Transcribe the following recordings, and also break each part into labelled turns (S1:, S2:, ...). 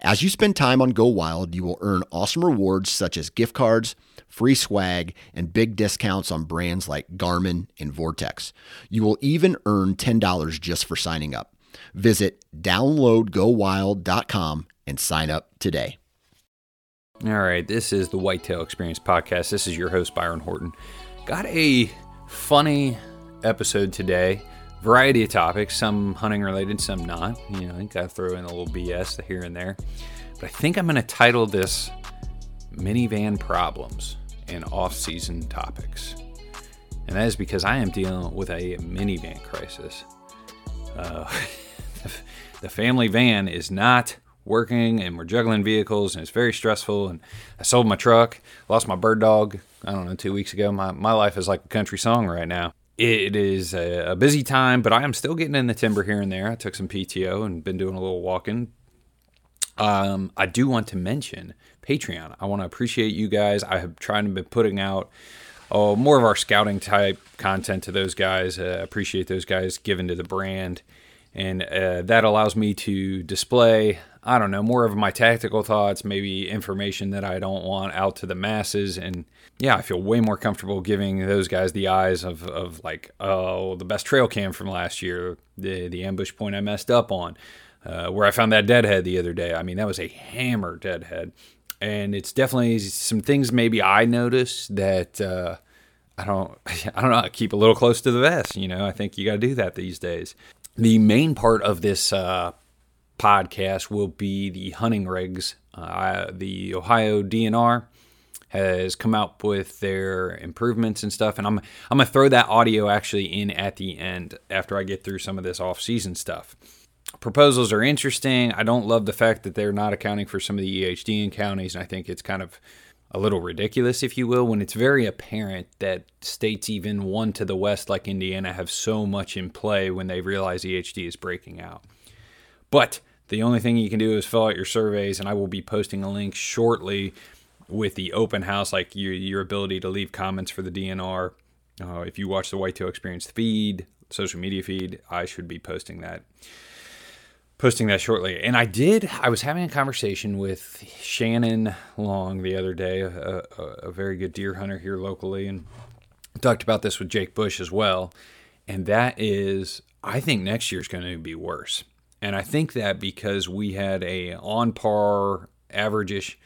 S1: As you spend time on Go Wild, you will earn awesome rewards such as gift cards, free swag, and big discounts on brands like Garmin and Vortex. You will even earn $10 just for signing up. Visit downloadgowild.com and sign up today.
S2: All right, this is the Whitetail Experience podcast. This is your host, Byron Horton. Got a funny episode today. Variety of topics, some hunting related, some not. You know, I got to throw in a little BS here and there. But I think I'm going to title this Minivan Problems and Off Season Topics. And that is because I am dealing with a minivan crisis. Uh, the family van is not working and we're juggling vehicles and it's very stressful and I sold my truck, lost my bird dog, I don't know, two weeks ago. My, my life is like a country song right now it is a, a, busy time, but I am still getting in the timber here and there. I took some PTO and been doing a little walking. Um, I do want to mention Patreon. I want to appreciate you guys. I have tried to be putting out oh, more of our scouting type content to those guys. Uh, appreciate those guys giving to the brand. And uh, that allows me to display, I don't know, more of my tactical thoughts, maybe information that I don't want out to the masses. And yeah, I feel way more comfortable giving those guys the eyes of, of like, oh, the best trail cam from last year, the, the ambush point I messed up on, uh, where I found that deadhead the other day. I mean, that was a hammer deadhead. And it's definitely some things maybe I notice that uh, I don't, I don't know, I keep a little close to the vest. You know, I think you got to do that these days. The main part of this uh, podcast will be the hunting rigs. Uh, the Ohio DNR has come out with their improvements and stuff and I'm I'm going to throw that audio actually in at the end after I get through some of this off-season stuff. Proposals are interesting. I don't love the fact that they're not accounting for some of the EHD in counties and I think it's kind of a little ridiculous if you will when it's very apparent that states even one to the west like Indiana have so much in play when they realize EHD is breaking out. But the only thing you can do is fill out your surveys and I will be posting a link shortly with the open house, like your, your ability to leave comments for the DNR. Uh, if you watch the Whitetail Experience feed, social media feed, I should be posting that. Posting that shortly. And I did, I was having a conversation with Shannon Long the other day, a, a, a very good deer hunter here locally, and talked about this with Jake Bush as well. And that is, I think next year's going to be worse. And I think that because we had a on par, average-ish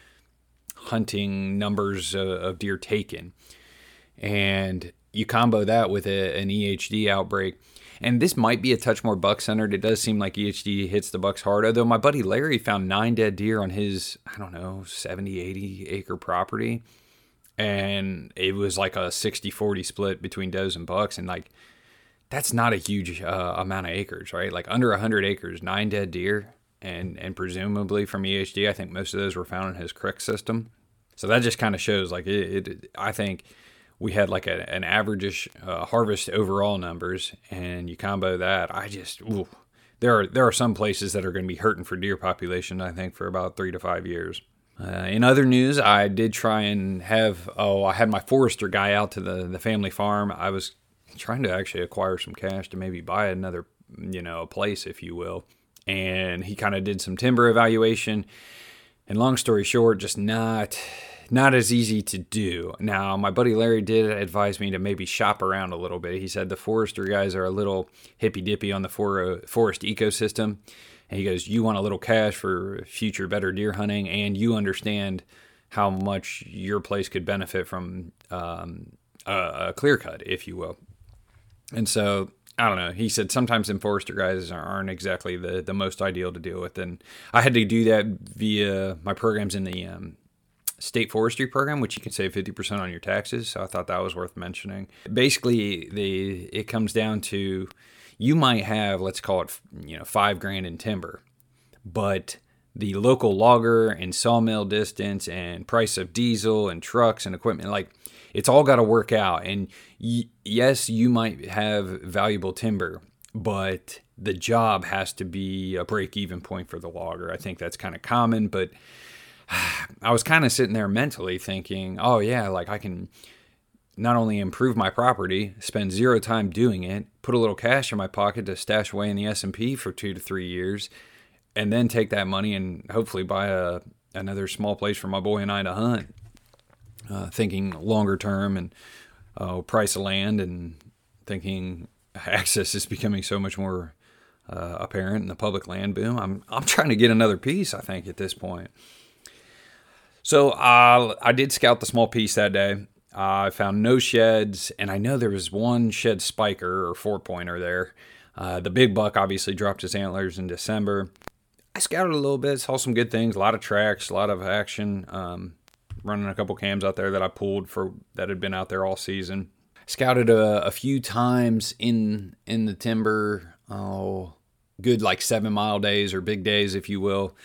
S2: hunting numbers of, of deer taken. And you combo that with a, an EHD outbreak. And this might be a touch more buck centered. It does seem like EHD hits the bucks hard. Although my buddy Larry found nine dead deer on his, I don't know, 70, 80 acre property. And it was like a 60 40 split between does and bucks. And like, that's not a huge uh, amount of acres, right? Like under 100 acres, nine dead deer and and presumably from EHD. I think most of those were found in his crick system. So that just kind of shows like it, it, I think we had like a, an averageish uh, harvest overall numbers, and you combo that. I just ooh, there are there are some places that are going to be hurting for deer population. I think for about three to five years. Uh, in other news, I did try and have oh I had my forester guy out to the the family farm. I was trying to actually acquire some cash to maybe buy another you know a place if you will and he kind of did some timber evaluation. And long story short, just not not as easy to do. Now, my buddy Larry did advise me to maybe shop around a little bit. He said the forester guys are a little hippy dippy on the for, forest ecosystem. And he goes, You want a little cash for future better deer hunting, and you understand how much your place could benefit from um, a clear cut, if you will. And so I don't know. He said sometimes them forester guys aren't exactly the, the most ideal to deal with, and I had to do that via my programs in the um, state forestry program, which you can save fifty percent on your taxes. So I thought that was worth mentioning. Basically, the it comes down to you might have let's call it you know five grand in timber, but the local logger and sawmill distance and price of diesel and trucks and equipment like it's all got to work out and y- yes you might have valuable timber but the job has to be a break even point for the logger i think that's kind of common but i was kind of sitting there mentally thinking oh yeah like i can not only improve my property spend zero time doing it put a little cash in my pocket to stash away in the s&p for two to three years and then take that money and hopefully buy a another small place for my boy and I to hunt. Uh, thinking longer term and uh, price of land and thinking access is becoming so much more uh, apparent in the public land boom. I'm I'm trying to get another piece. I think at this point. So uh, I did scout the small piece that day. I found no sheds, and I know there was one shed spiker or four pointer there. Uh, the big buck obviously dropped his antlers in December. I scouted a little bit, saw some good things, a lot of tracks, a lot of action. Um, running a couple cams out there that I pulled for that had been out there all season. Scouted a, a few times in in the timber. Oh, good like seven mile days or big days, if you will.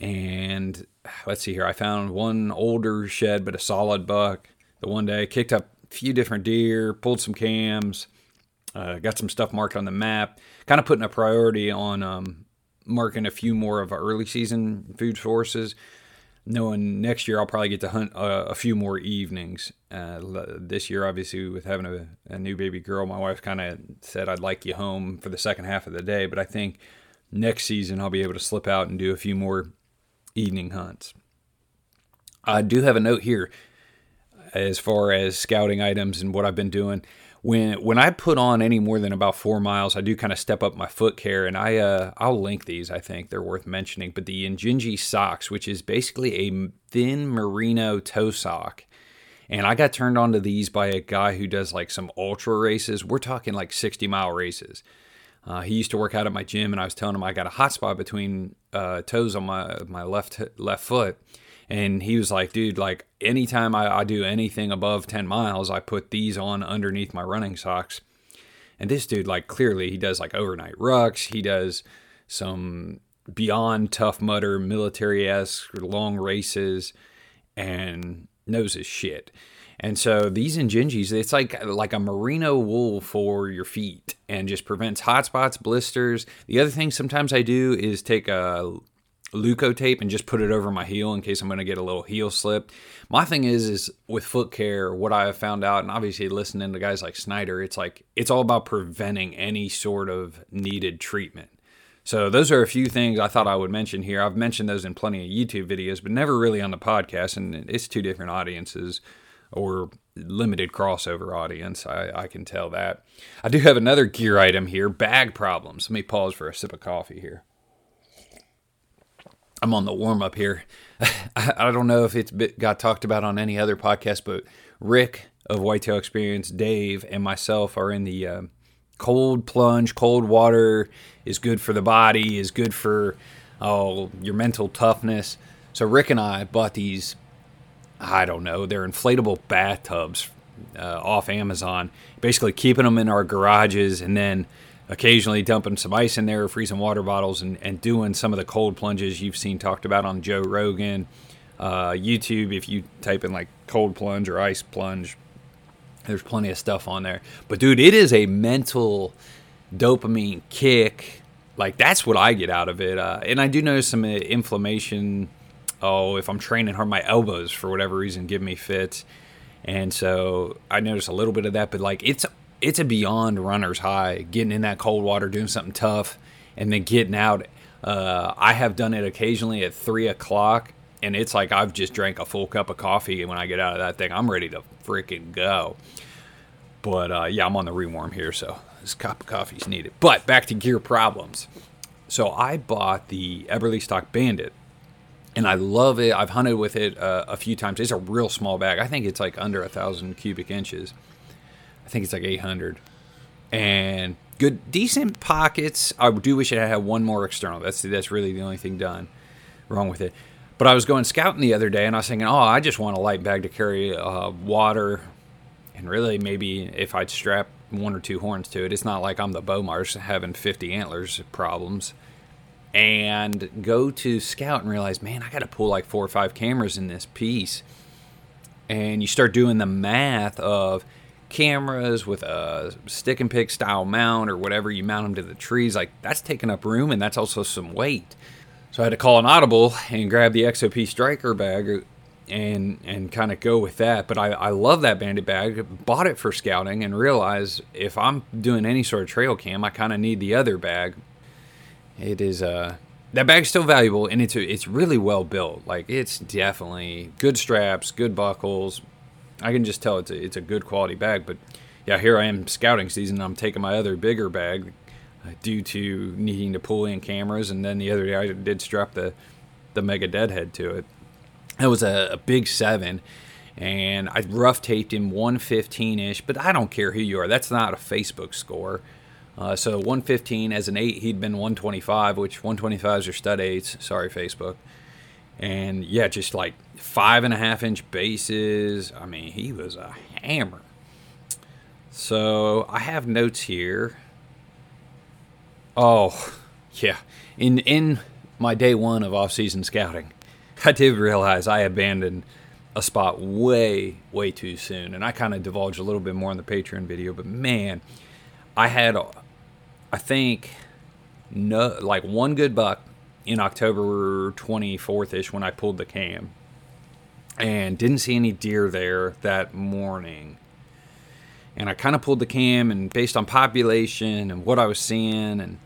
S2: And let's see here, I found one older shed but a solid buck. The one day kicked up a few different deer, pulled some cams, uh, got some stuff marked on the map. Kind of putting a priority on um, marking a few more of our early season food sources. Knowing next year I'll probably get to hunt a, a few more evenings. Uh, this year, obviously, with having a, a new baby girl, my wife kind of said I'd like you home for the second half of the day. But I think next season I'll be able to slip out and do a few more evening hunts. I do have a note here as far as scouting items and what I've been doing when when I put on any more than about four miles, I do kind of step up my foot care, and I uh, I'll link these. I think they're worth mentioning. But the Injinji socks, which is basically a thin merino toe sock, and I got turned on to these by a guy who does like some ultra races. We're talking like sixty mile races. Uh, he used to work out at my gym, and I was telling him I got a hot spot between uh, toes on my my left left foot and he was like, dude, like anytime I, I do anything above 10 miles, I put these on underneath my running socks. And this dude, like, clearly he does like overnight rucks. He does some beyond Tough Mudder military esque long races and knows his shit. And so these Injinjis, it's like like a merino wool for your feet and just prevents hot spots, blisters. The other thing sometimes I do is take a Leukotape and just put it over my heel in case I'm going to get a little heel slip. My thing is, is with foot care, what I have found out, and obviously listening to guys like Snyder, it's like it's all about preventing any sort of needed treatment. So those are a few things I thought I would mention here. I've mentioned those in plenty of YouTube videos, but never really on the podcast, and it's two different audiences or limited crossover audience. I, I can tell that. I do have another gear item here: bag problems. Let me pause for a sip of coffee here. I'm on the warm up here. I, don't know if it's got talked about on any other podcast, but Rick of Whitetail Experience, Dave, and myself are in the uh, cold plunge. Cold water is good for the body, is good for oh your mental toughness. So Rick and I bought these. I don't know. They're inflatable bathtubs uh, off Amazon. Basically, keeping them in our garages and then occasionally dumping some ice in there, freezing water bottles, and, and doing some of the cold plunges you've seen talked about on Joe Rogan, uh, YouTube. If you type in like cold plunge or ice plunge, there's plenty of stuff on there. But dude, it is a mental dopamine kick. Like that's what I get out of it. Uh, and I do notice some uh, inflammation. Oh, if I'm training hard, my elbows for whatever reason give me fits. And so I notice a little bit of that, but like it's it's a beyond runner's high getting in that cold water, doing something tough, and then getting out. Uh, I have done it occasionally at three o'clock, and it's like I've just drank a full cup of coffee, and when I get out of that thing, I'm ready to freaking go. But uh, yeah, I'm on the rewarm here, so this cup of coffee is needed. But back to gear problems. So I bought the Eberlestock Bandit, and I love it. I've hunted with it uh, a few times. It's a real small bag. I think it's like under a thousand cubic inches think it's like 800. And good, decent pockets. I do wish it had one more external. That's that's really the only thing done wrong with it. But I was going scouting the other day, and I was thinking, oh, I just want a light bag to carry uh, water, and really maybe if I'd strap one or two horns to it, it's not like I'm the Bowmars having 50 antlers problems. and go to scout and realize, man, I got to pull like four or five cameras in this piece. And you start doing the math of cameras with a stick and pick style mount or whatever you mount them to the trees. Like that's taking up room and that's also some weight. So I had to call an audible and grab the XOP striker bag and and kind of go with that. But I, I love that bandit bag. Bought it for scouting and realized if I'm doing any sort of trail cam, I kind of need the other bag. It is uh that bag's still valuable and it's it's really well built. Like it's definitely good straps, good buckles. I can just tell it's a, it's a good quality bag. But yeah, here I am scouting season. I'm taking my other bigger bag due to needing to pull in cameras. And then the other day I did strap the the Mega Deadhead to it. That was a, a big seven, and I rough taped him 115 ish. But I don't care who you are. That's not a Facebook score. Uh, so 115 as an eight, he'd been 125, which 125s are stud eights. Sorry, Facebook. And yeah, just like five and a half inch bases. I mean, he was a hammer. So I have notes here. Oh, yeah. In in my day one of off season scouting, I did realize I abandoned a spot way, way too soon. And I kind of divulged a little bit more in the Patreon video, but man, I had, I think, no, like one good buck in October 24th ish when I pulled the cam and didn't see any deer there that morning. And I kind of pulled the cam and based on population and what I was seeing and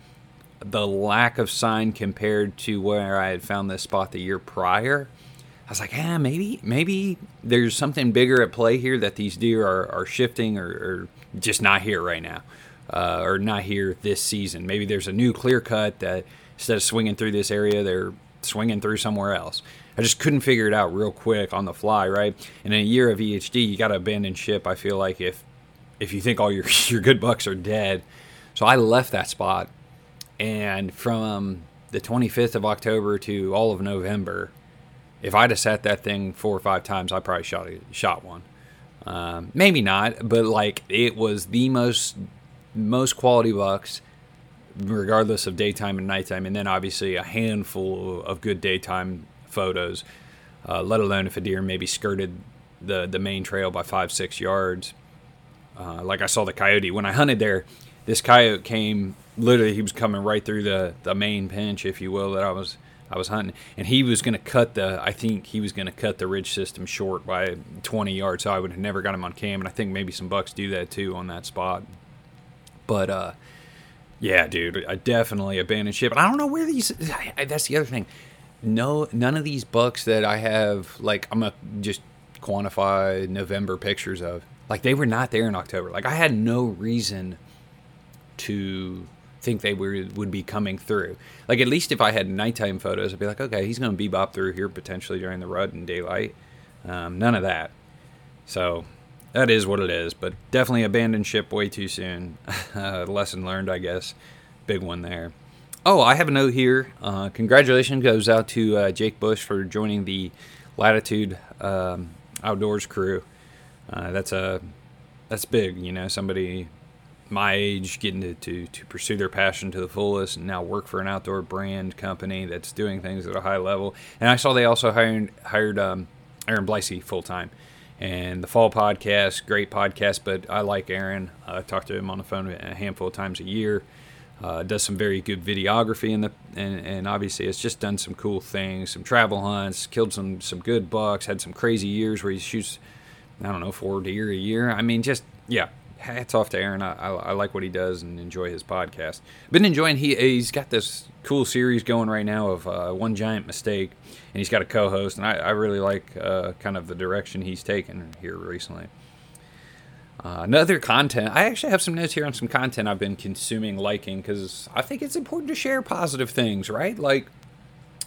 S2: the lack of sign compared to where I had found this spot the year prior, I was like, ah, maybe, maybe there's something bigger at play here that these deer are, are shifting or, or just not here right now, uh, or not here this season. Maybe there's a new clear cut that instead of swinging through this area, they're swinging through somewhere else. I just couldn't figure it out real quick on the fly, right? And in a year of EHD, you got to abandon ship. I feel like if if you think all your your good bucks are dead, so I left that spot and from the 25th of October to all of November, if I'd have sat that thing four or five times, I probably shot a, shot one. Um, maybe not, but like it was the most most quality bucks, regardless of daytime and nighttime, and then obviously a handful of good daytime photos. Uh, let alone if a deer maybe skirted the the main trail by five six yards. Uh, like I saw the coyote when I hunted there. This coyote came literally he was coming right through the the main pinch, if you will, that I was I was hunting, and he was going to cut the. I think he was going to cut the ridge system short by 20 yards. So I would have never got him on cam, and I think maybe some bucks do that too on that spot. But uh, yeah, dude, I definitely abandoned ship. And I don't know where these. I, that's the other thing. No, none of these bucks that I have, like I'm gonna just quantify November pictures of, like they were not there in October. Like I had no reason to think they were, would be coming through. Like at least if I had nighttime photos, I'd be like, okay, he's to bebop through here potentially during the rut and daylight. Um, none of that. So that is what it is. But definitely abandoned ship way too soon. uh, lesson learned, I guess. Big one there. Oh, I have a note here. Uh, congratulations goes out to uh, Jake Bush for joining the Latitude um, Outdoors crew. Uh, that's a that's big, you know. Somebody my age getting to, to, to pursue their passion to the fullest and now work for an outdoor brand company that's doing things at a high level. And I saw they also hired hired um, Aaron Blicey full time. And the Fall Podcast, great podcast, but I like Aaron. I talk to him on the phone a handful of times a year. Uh, does some very good videography in the and, and obviously it's just done some cool things, some travel hunts, killed some some good bucks, had some crazy years where he shoots I don't know four deer a year. I mean, just yeah, hats off to Aaron. I, I, I, like what he does and enjoy his podcast. Been enjoying he he's got this cool series going right now of uh, one giant mistake, and he's got a co-host, and I, I really like uh, kind of the direction he's taken here recently. Uh, another content. I actually have some notes here on some content I've been consuming, liking, because I think it's important to share positive things, right? Like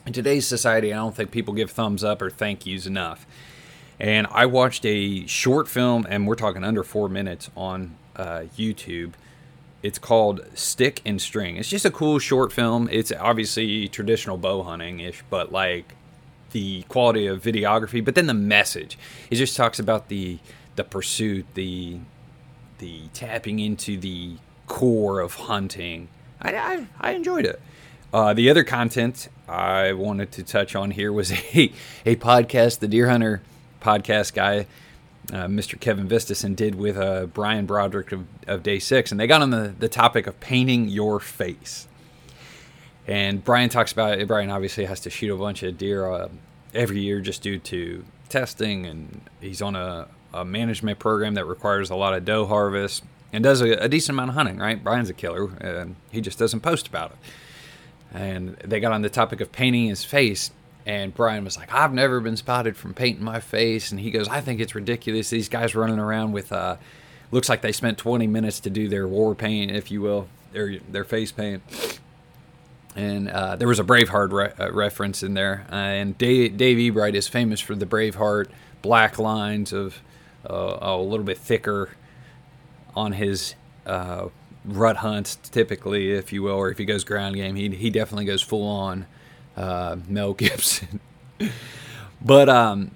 S2: in today's society, I don't think people give thumbs up or thank yous enough and I watched a short film, and we're talking under four minutes on uh, YouTube. It's called Stick and String. It's just a cool short film. It's obviously traditional bow hunting ish, but like the quality of videography, but then the message. It just talks about the the pursuit, the the tapping into the core of hunting. I, I, I enjoyed it. Uh, the other content I wanted to touch on here was a, a podcast, the Deer Hunter podcast guy, uh, Mr. Kevin Vistison, did with uh, Brian Broderick of, of Day Six, and they got on the, the topic of painting your face. And Brian talks about it. Brian obviously has to shoot a bunch of deer uh, every year just due to testing, and he's on a, a, management program that requires a lot of doe harvest and does a, a decent amount of hunting. Right? Brian's a killer, and he just doesn't post about it. And they got on the topic of painting his face, and Brian was like, "I've never been spotted from painting my face," and he goes, "I think it's ridiculous. These guys running around with." Uh, looks like they spent 20 minutes to do their war paint, if you will, their their face paint and uh, there was a Braveheart re- uh, reference in there. Uh, and Dave, Dave Ebright is famous for the Braveheart black lines of uh, a little bit thicker on his uh, rut hunts, typically, if you will, or if he goes ground game, he he definitely goes full on uh, Mel Gibson. but um,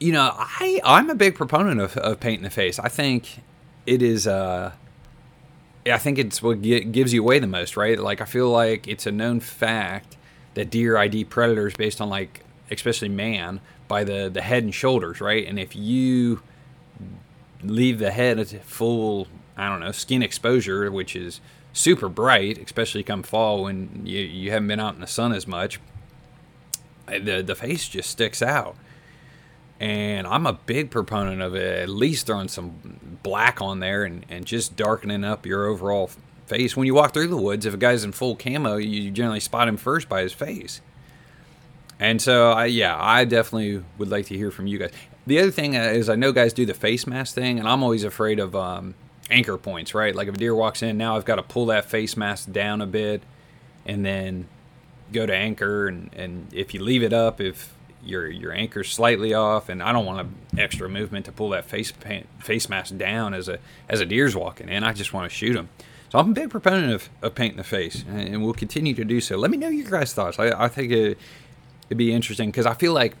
S2: you know, I I'm a big proponent of, of painting the face. I think it is uh I think it's what gives you away the most, right? Like I feel like it's a known fact that deer ID predators based on like especially man by the the head and shoulders, right? And if you leave the head full, I don't know, skin exposure, which is super bright, especially come fall when you you haven't been out in the sun as much, the the face just sticks out and I'm a big proponent of it. At least throwing some black on there and, and just darkening up your overall face. When you walk through the woods, if a guy's in full camo, you generally spot him first by his face. And so, I yeah, I definitely would like to hear from you guys. The other thing is, I know guys do the face mask thing, and I'm always afraid of um, anchor points, right? Like if a deer walks in, now I've got to pull that face mask down a bit, and then go to anchor. And, and if you leave it up, if your your anchor's slightly off, and I don't want an extra movement to pull that face paint, face mask down as a as a deer's walking in. I just want to shoot them. So I'm a big proponent of, of painting the face, and we'll continue to do so. Let me know your guys' thoughts. I, I think it, it'd be interesting because I feel like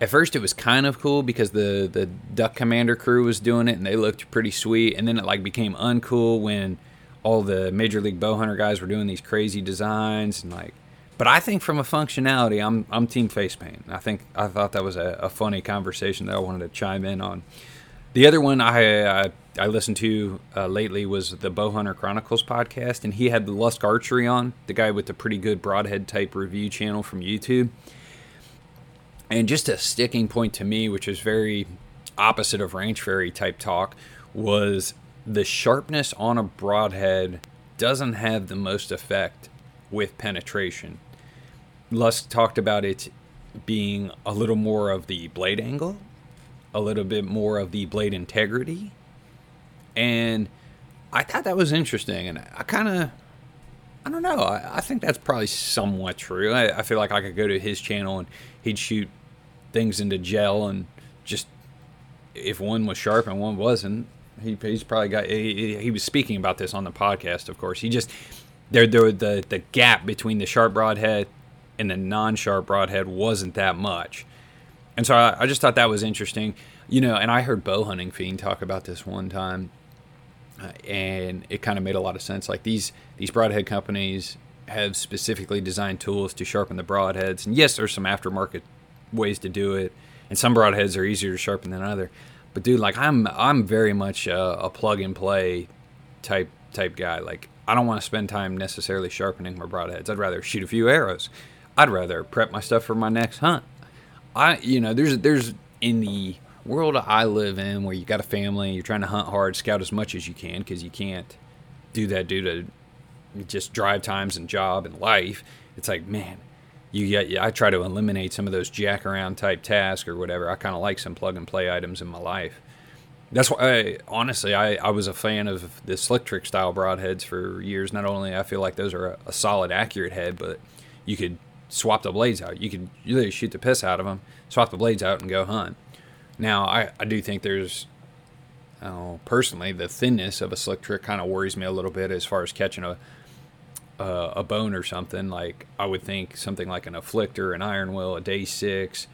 S2: at first it was kind of cool because the the duck commander crew was doing it and they looked pretty sweet, and then it like became uncool when all the major league bow hunter guys were doing these crazy designs and like but I think from a functionality, I'm I'm team face paint. I think I thought that was a, a funny conversation that I wanted to chime in on. The other one I I, I listened to uh, lately was the Bowhunter Chronicles podcast, and he had the Lusk Archery on, the guy with the pretty good broadhead type review channel from YouTube. And just a sticking point to me, which is very opposite of ranch fairy type talk, was the sharpness on a broadhead doesn't have the most effect with penetration. Lusk talked about it being a little more of the blade angle, a little bit more of the blade integrity. And I thought that was interesting. And I kind of, I don't know, I, I, think that's probably somewhat true. I, I, feel like I could go to his channel and he'd shoot things into gel and just, if one was sharp and one wasn't, he, he's probably got, he, he was speaking about this on the podcast, of course. He just, there, there, the, the gap between the sharp broadhead and the non-sharp broadhead wasn't that much. And so I, I, just thought that was interesting, you know. And I heard bow hunting fiend talk about this one time, uh, and it kind of made a lot of sense. Like these these broadhead companies have specifically designed tools to sharpen the broadheads, and yes, there's some aftermarket ways to do it, and some broadheads are easier to sharpen than other. But dude, like I'm I'm very much a, a plug and play type type guy. Like I don't want to spend time necessarily sharpening my broadheads. I'd rather shoot a few arrows. I'd rather prep my stuff for my next hunt. I, you know, there's there's in the world I live in where you got a family, you're trying to hunt hard, scout as much as you can because you can't do that due to just drive times and job and life. It's like, man, you get. I try to eliminate some of those jack around type tasks or whatever. I kind of like some plug and play items in my life. That's why, I, honestly, I, I was a fan of the slick trick style broadheads for years. Not only I feel like those are a, a solid, accurate head, but you could swap the blades out. You could literally shoot the piss out of them, swap the blades out, and go hunt. Now, I, I do think there's, oh, personally, the thinness of a slick trick kind of worries me a little bit as far as catching a uh, a bone or something. Like I would think something like an afflictor, an iron will, a day six,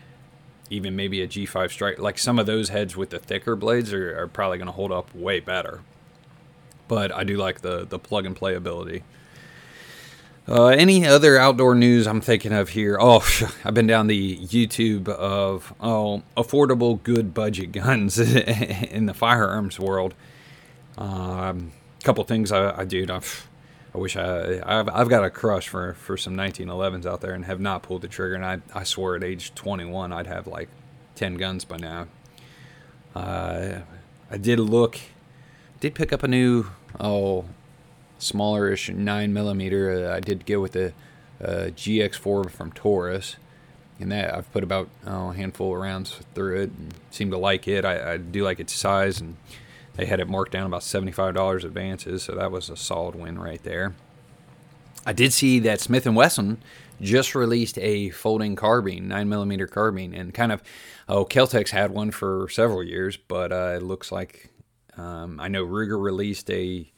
S2: even maybe a G5 strike. Like some of those heads with the thicker blades are, are probably going to hold up way better. But I do like the the plug and play ability. Uh, any other outdoor news I'm thinking of here? Oh, I've been down the YouTube of oh affordable, good budget guns in the firearms world. A um, couple things I, I do. I've, I wish I I've, I've got a crush for, for some 1911s out there and have not pulled the trigger. And I I swear at age 21 I'd have like 10 guns by now. Uh, I did look, did pick up a new oh smallerish nine millimeter. I did go with the uh, GX4 from Taurus, and that I've put about oh, a handful of rounds through it. and Seem to like it. I, I, do like its size, and they had it marked down about seventy-five dollars advances, so that was a solid win right there. I did see that Smith and Wesson just released a folding carbine, nine millimeter carbine, and kind of oh, Kel-Tec's had one for several years, but uh, it looks like um, I know Ruger released a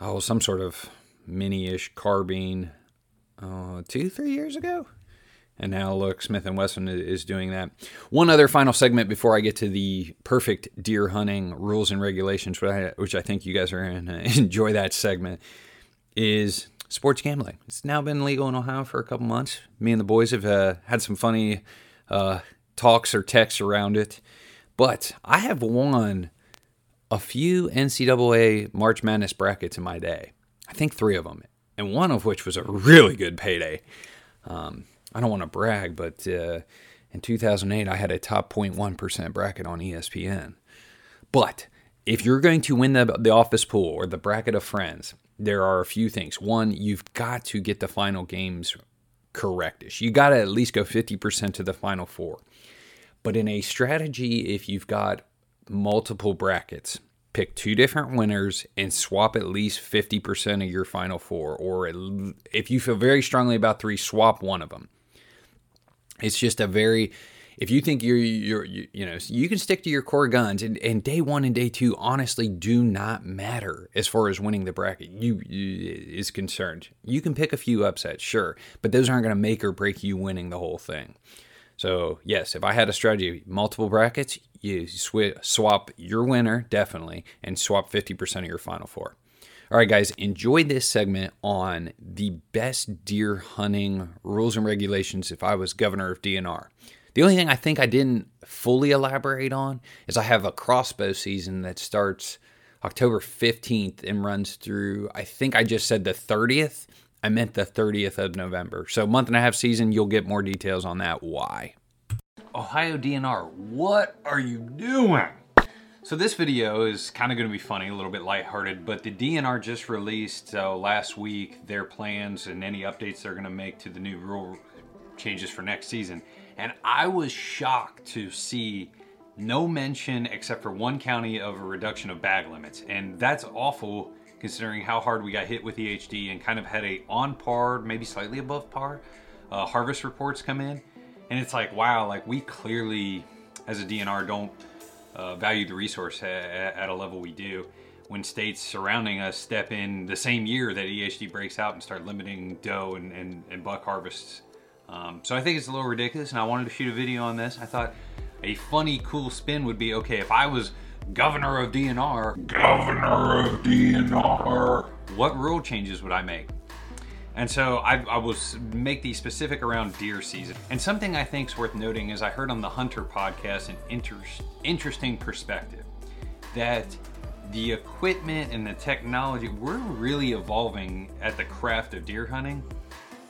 S2: oh, some sort of mini-ish carbine uh, two, three years ago. And now look, Smith and Wesson is doing that. One other final segment before I get to the perfect deer hunting rules and regulations, which I, think you guys are going to enjoy that segment, is sports gambling. It's now been legal in Ohio for a couple months. Me and the boys have uh, had some funny uh, talks or texts around it. But I have won a few NCAA March Madness brackets in my day. I think three of them, and one of which was a really good payday. Um, I don't want to brag, but uh, in 2008, I had a top 0.1% bracket on ESPN. But if you're going to win the, the office pool or the bracket of friends, there are a few things. One, you've got to get the final games correctish. You got to at least go 50% to the final four. But in a strategy, if you've got multiple brackets. Pick two different winners and swap at least 50% of your final four. Or if you feel very strongly about three, swap one of them. It's just a very, if you think you're, you're you, you know, you can stick to your core guns and, and day one and day two honestly do not matter as far as winning the bracket you, you is concerned. You can pick a few upsets, sure, but those aren't going to make or break you winning the whole thing. So, yes, if I had a strategy, multiple brackets, you sw- swap your winner, definitely, and swap 50% of your final four. All right, guys, enjoy this segment on the best deer hunting rules and regulations if I was governor of DNR. The only thing I think I didn't fully elaborate on is I have a crossbow season that starts October 15th and runs through, I think I just said the 30th. I meant the 30th of November. So, month and a half season, you'll get more details on that. Why? Ohio DNR, what are you doing? So this video is kind of going to be funny, a little bit lighthearted, but the DNR just released uh, last week their plans and any updates they're going to make to the new rule changes for next season. And I was shocked to see no mention except for one county of a reduction of bag limits. And that's awful considering how hard we got hit with EHD and kind of had a on par, maybe slightly above par, uh, harvest reports come in. And it's like, wow, like we clearly, as a DNR, don't uh, value the resource at, at, a level we do. When states surrounding us step in the same year that EHD breaks out and start limiting doe and, and, and buck harvests. Um, so I think it's a little ridiculous, and I wanted to shoot a video on this. I thought a funny, cool spin would be okay if I was governor of DNR. Governor of DNR. What rule changes would I make? And so I, I will make these specific around deer season. And something I think is worth noting is I heard on the Hunter podcast an inter interesting perspective that the equipment and the technology, we're really evolving at the craft of deer hunting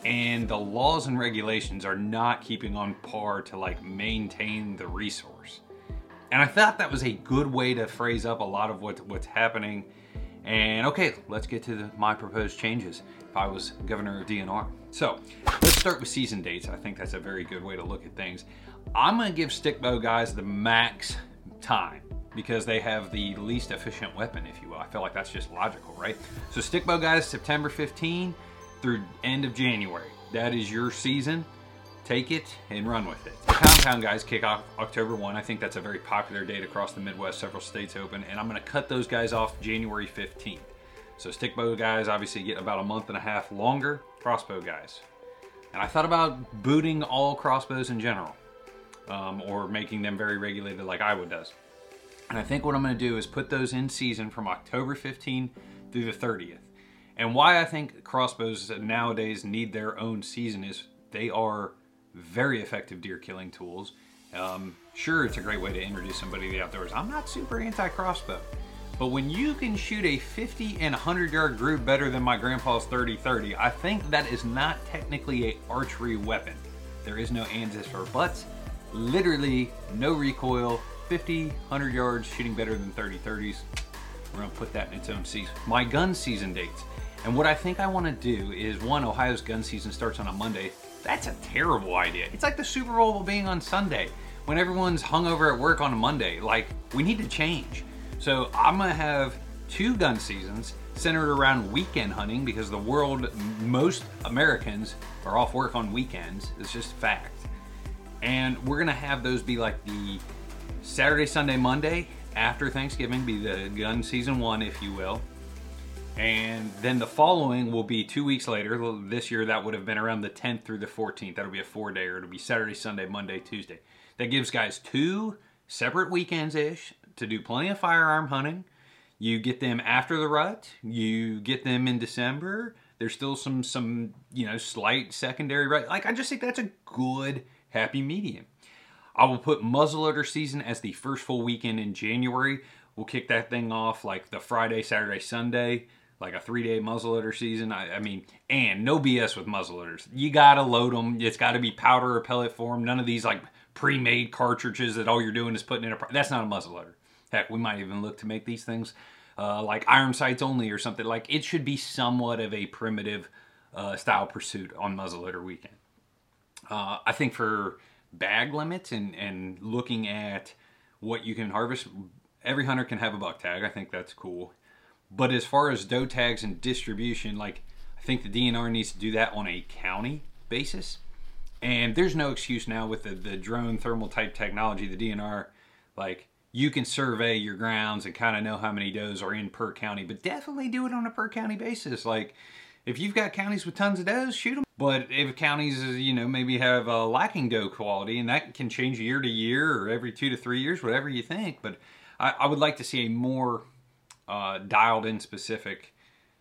S2: and the laws and regulations are not keeping on par to like maintain the resource. And I thought that was a good way to phrase up a lot of what, what's happening. And okay, let's get to the, my proposed changes if I was governor of DNR. So let's start with season dates. I think that's a very good way to look at things. I'm gonna give stickbow guys the max time because they have the least efficient weapon, if you will. I feel like that's just logical, right? So stickbow guys, September 15 through end of January. That is your season take it and run with it. The Pound guys kick off October 1. I think that's a very popular date across the Midwest, several states open, and I'm going to cut those guys off January 15th. So stickbow guys obviously get about a month and a half longer, crossbow guys. And I thought about booting all crossbows in general, um, or making them very regulated like Iowa does. And I think what I'm going to do is put those in season from October 15 through the 30th. And why I think crossbows nowadays need their own season is they are very effective deer killing tools. Um, sure, it's a great way to introduce somebody to the outdoors. I'm not super anti crossbow. But when you can shoot a 50 and 100 yard group better than my grandpa's 30 30, I think that is not technically a archery weapon. There is no ANSYS for butts, literally no recoil, 50, 100 yards, shooting better than 30 30s. We're gonna put that in its own season. My gun season dates. And what I think I wanna do is one, Ohio's gun season starts on a Monday. That's a terrible idea. It's like the Super Bowl being on Sunday when everyone's hungover at work on a Monday. Like, we need to change. So I'm gonna have two gun seasons centered around weekend hunting because the world, most Americans are off work on weekends. It's just fact. And we're gonna have those be like the Saturday, Sunday, Monday after Thanksgiving, be the gun season one, if you will. And then the following will be two weeks later. This year, that would have been around the 10th through the 14th. That'll be a four day, or it'll be Saturday, Sunday, Monday, Tuesday. That gives guys two separate weekends ish to do plenty of firearm hunting. You get them after the rut. You get them in December. There's still some some you know slight secondary rut. Like I just think that's a good happy medium. I will put muzzleloader season as the first full weekend in January. We'll kick that thing off like the Friday, Saturday, Sunday, like a three day muzzleloader season. I, I mean, and no BS with muzzleloaders. You gotta load them. It's got to be powder or pellet form. None of these like pre-made cartridges that all you're doing is putting in a. That's not a muzzleloader. Heck, we might even look to make these things uh, like iron sights only or something. Like it should be somewhat of a primitive uh, style pursuit on muzzleloader weekend. Uh, I think for bag limits and, and looking at what you can harvest, every hunter can have a buck tag. I think that's cool. But as far as doe tags and distribution, like I think the DNR needs to do that on a county basis. And there's no excuse now with the, the drone thermal type technology, the DNR, like you can survey your grounds and kind of know how many does are in per county, but definitely do it on a per county basis. Like if you've got counties with tons of does, shoot them. But if counties, you know, maybe have a lacking doe quality, and that can change year to year or every two to three years, whatever you think. But I, I would like to see a more uh, dialed in specific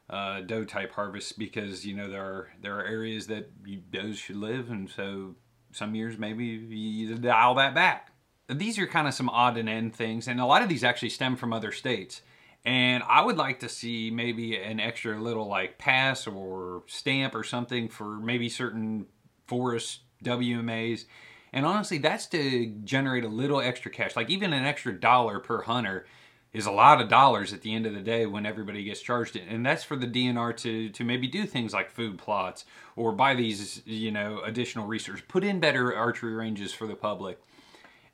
S2: uh, doe type harvests because you know there are there are areas that does should live, and so some years maybe you dial that back these are kind of some odd and end things, and a lot of these actually stem from other states. And I would like to see maybe an extra little like pass or stamp or something for maybe certain forest WMAs. And honestly, that's to generate a little extra cash. Like even an extra dollar per hunter is a lot of dollars at the end of the day when everybody gets charged it. And that's for the DNR to to maybe do things like food plots or buy these, you know, additional research, put in better archery ranges for the public.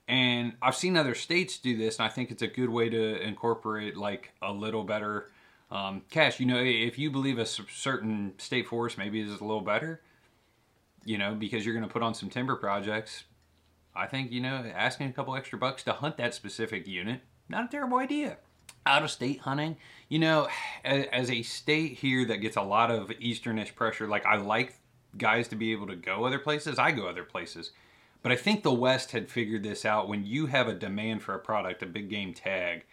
S2: And I've seen other states do this, and I think it's a good way to incorporate like a little better um, cash. You know, if you believe a certain state forest maybe is a little better, you know, because you're going to put on some timber projects, I think, you know, asking a couple extra bucks to hunt that specific unit, not a terrible idea. Out of state hunting, you know, as a state here that gets a lot of easternish pressure, like I like guys to be able to go other places, I go other places. But I think the West had figured this out. When you have a demand for a product, a big game tag,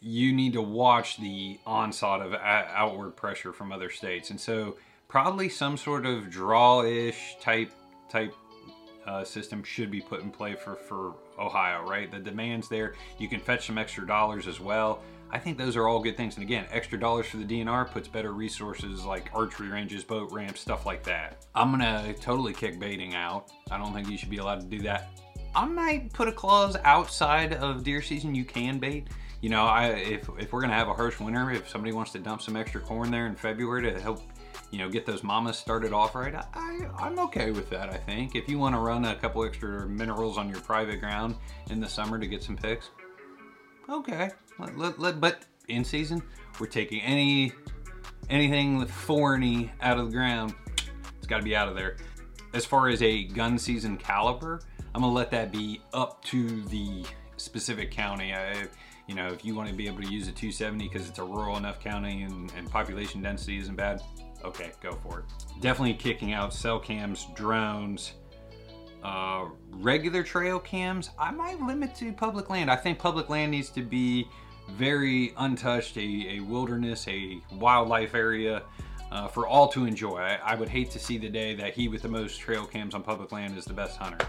S2: you need to watch the onslaught of outward pressure from other states. And so probably some sort of draw-ish type type uh, system should be put in play for, for Ohio, right? The demand's there. You can fetch some extra dollars as well. I think those are all good things. And again, extra dollars for the DNR puts better resources like archery ranges, boat ramps, stuff like that. I'm gonna totally kick baiting out. I don't think you should be allowed to do that. I might put a clause outside of deer season you can bait. You know, I if, if we're gonna have a harsh winter, if somebody wants to dump some extra corn there in February to help you know, get those mamas started off right, I, I'm okay with that, I think. If you want to run a couple extra minerals on your private ground in the summer to get some picks, okay. Let, let, let, but in season, we're taking any anything foreigny out of the ground. It's got to be out of there. As far as a gun season caliber, I'm gonna let that be up to the specific county. I, you know, if you want to be able to use a 270 because it's a rural enough county and, and population density isn't bad, okay, go for it. Definitely kicking out cell cams, drones, uh, regular trail cams, I might limit to public land. I think public land needs to be very untouched, a, a wilderness, a wildlife area. uh, for all to enjoy. I, I, would hate to see the day that he with the most trail cams on public land is the best hunter.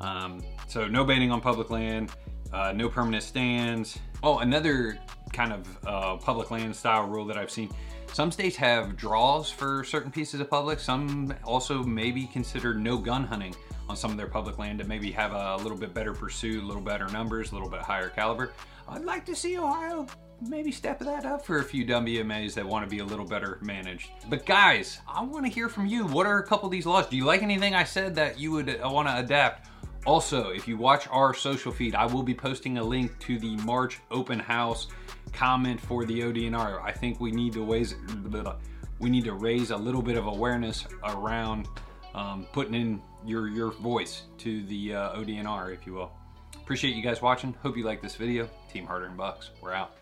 S2: Um, so no baiting on public land, uh, no permanent stands. Oh, another kind of uh, public land style rule that I've seen. Some states have draws for certain pieces of public. Some also maybe consider no gun hunting on some of their public land to maybe have a little bit better pursuit, a little better numbers, a little bit higher caliber. I'd like to see Ohio maybe step that up for a few WMAs that want to be a little better managed. But guys, I want to hear from you. What are a couple of these laws? Do you like anything I said that you would uh, want to adapt? Also, if you watch our social feed, I will be posting a link to the March open house comment for the ODNR. I think we need to raise we need to raise a little bit of awareness around um, putting in your your voice to the uh, ODNR, if you will. Appreciate you guys watching. Hope you like this video. Team Harder and Bucks. We're out.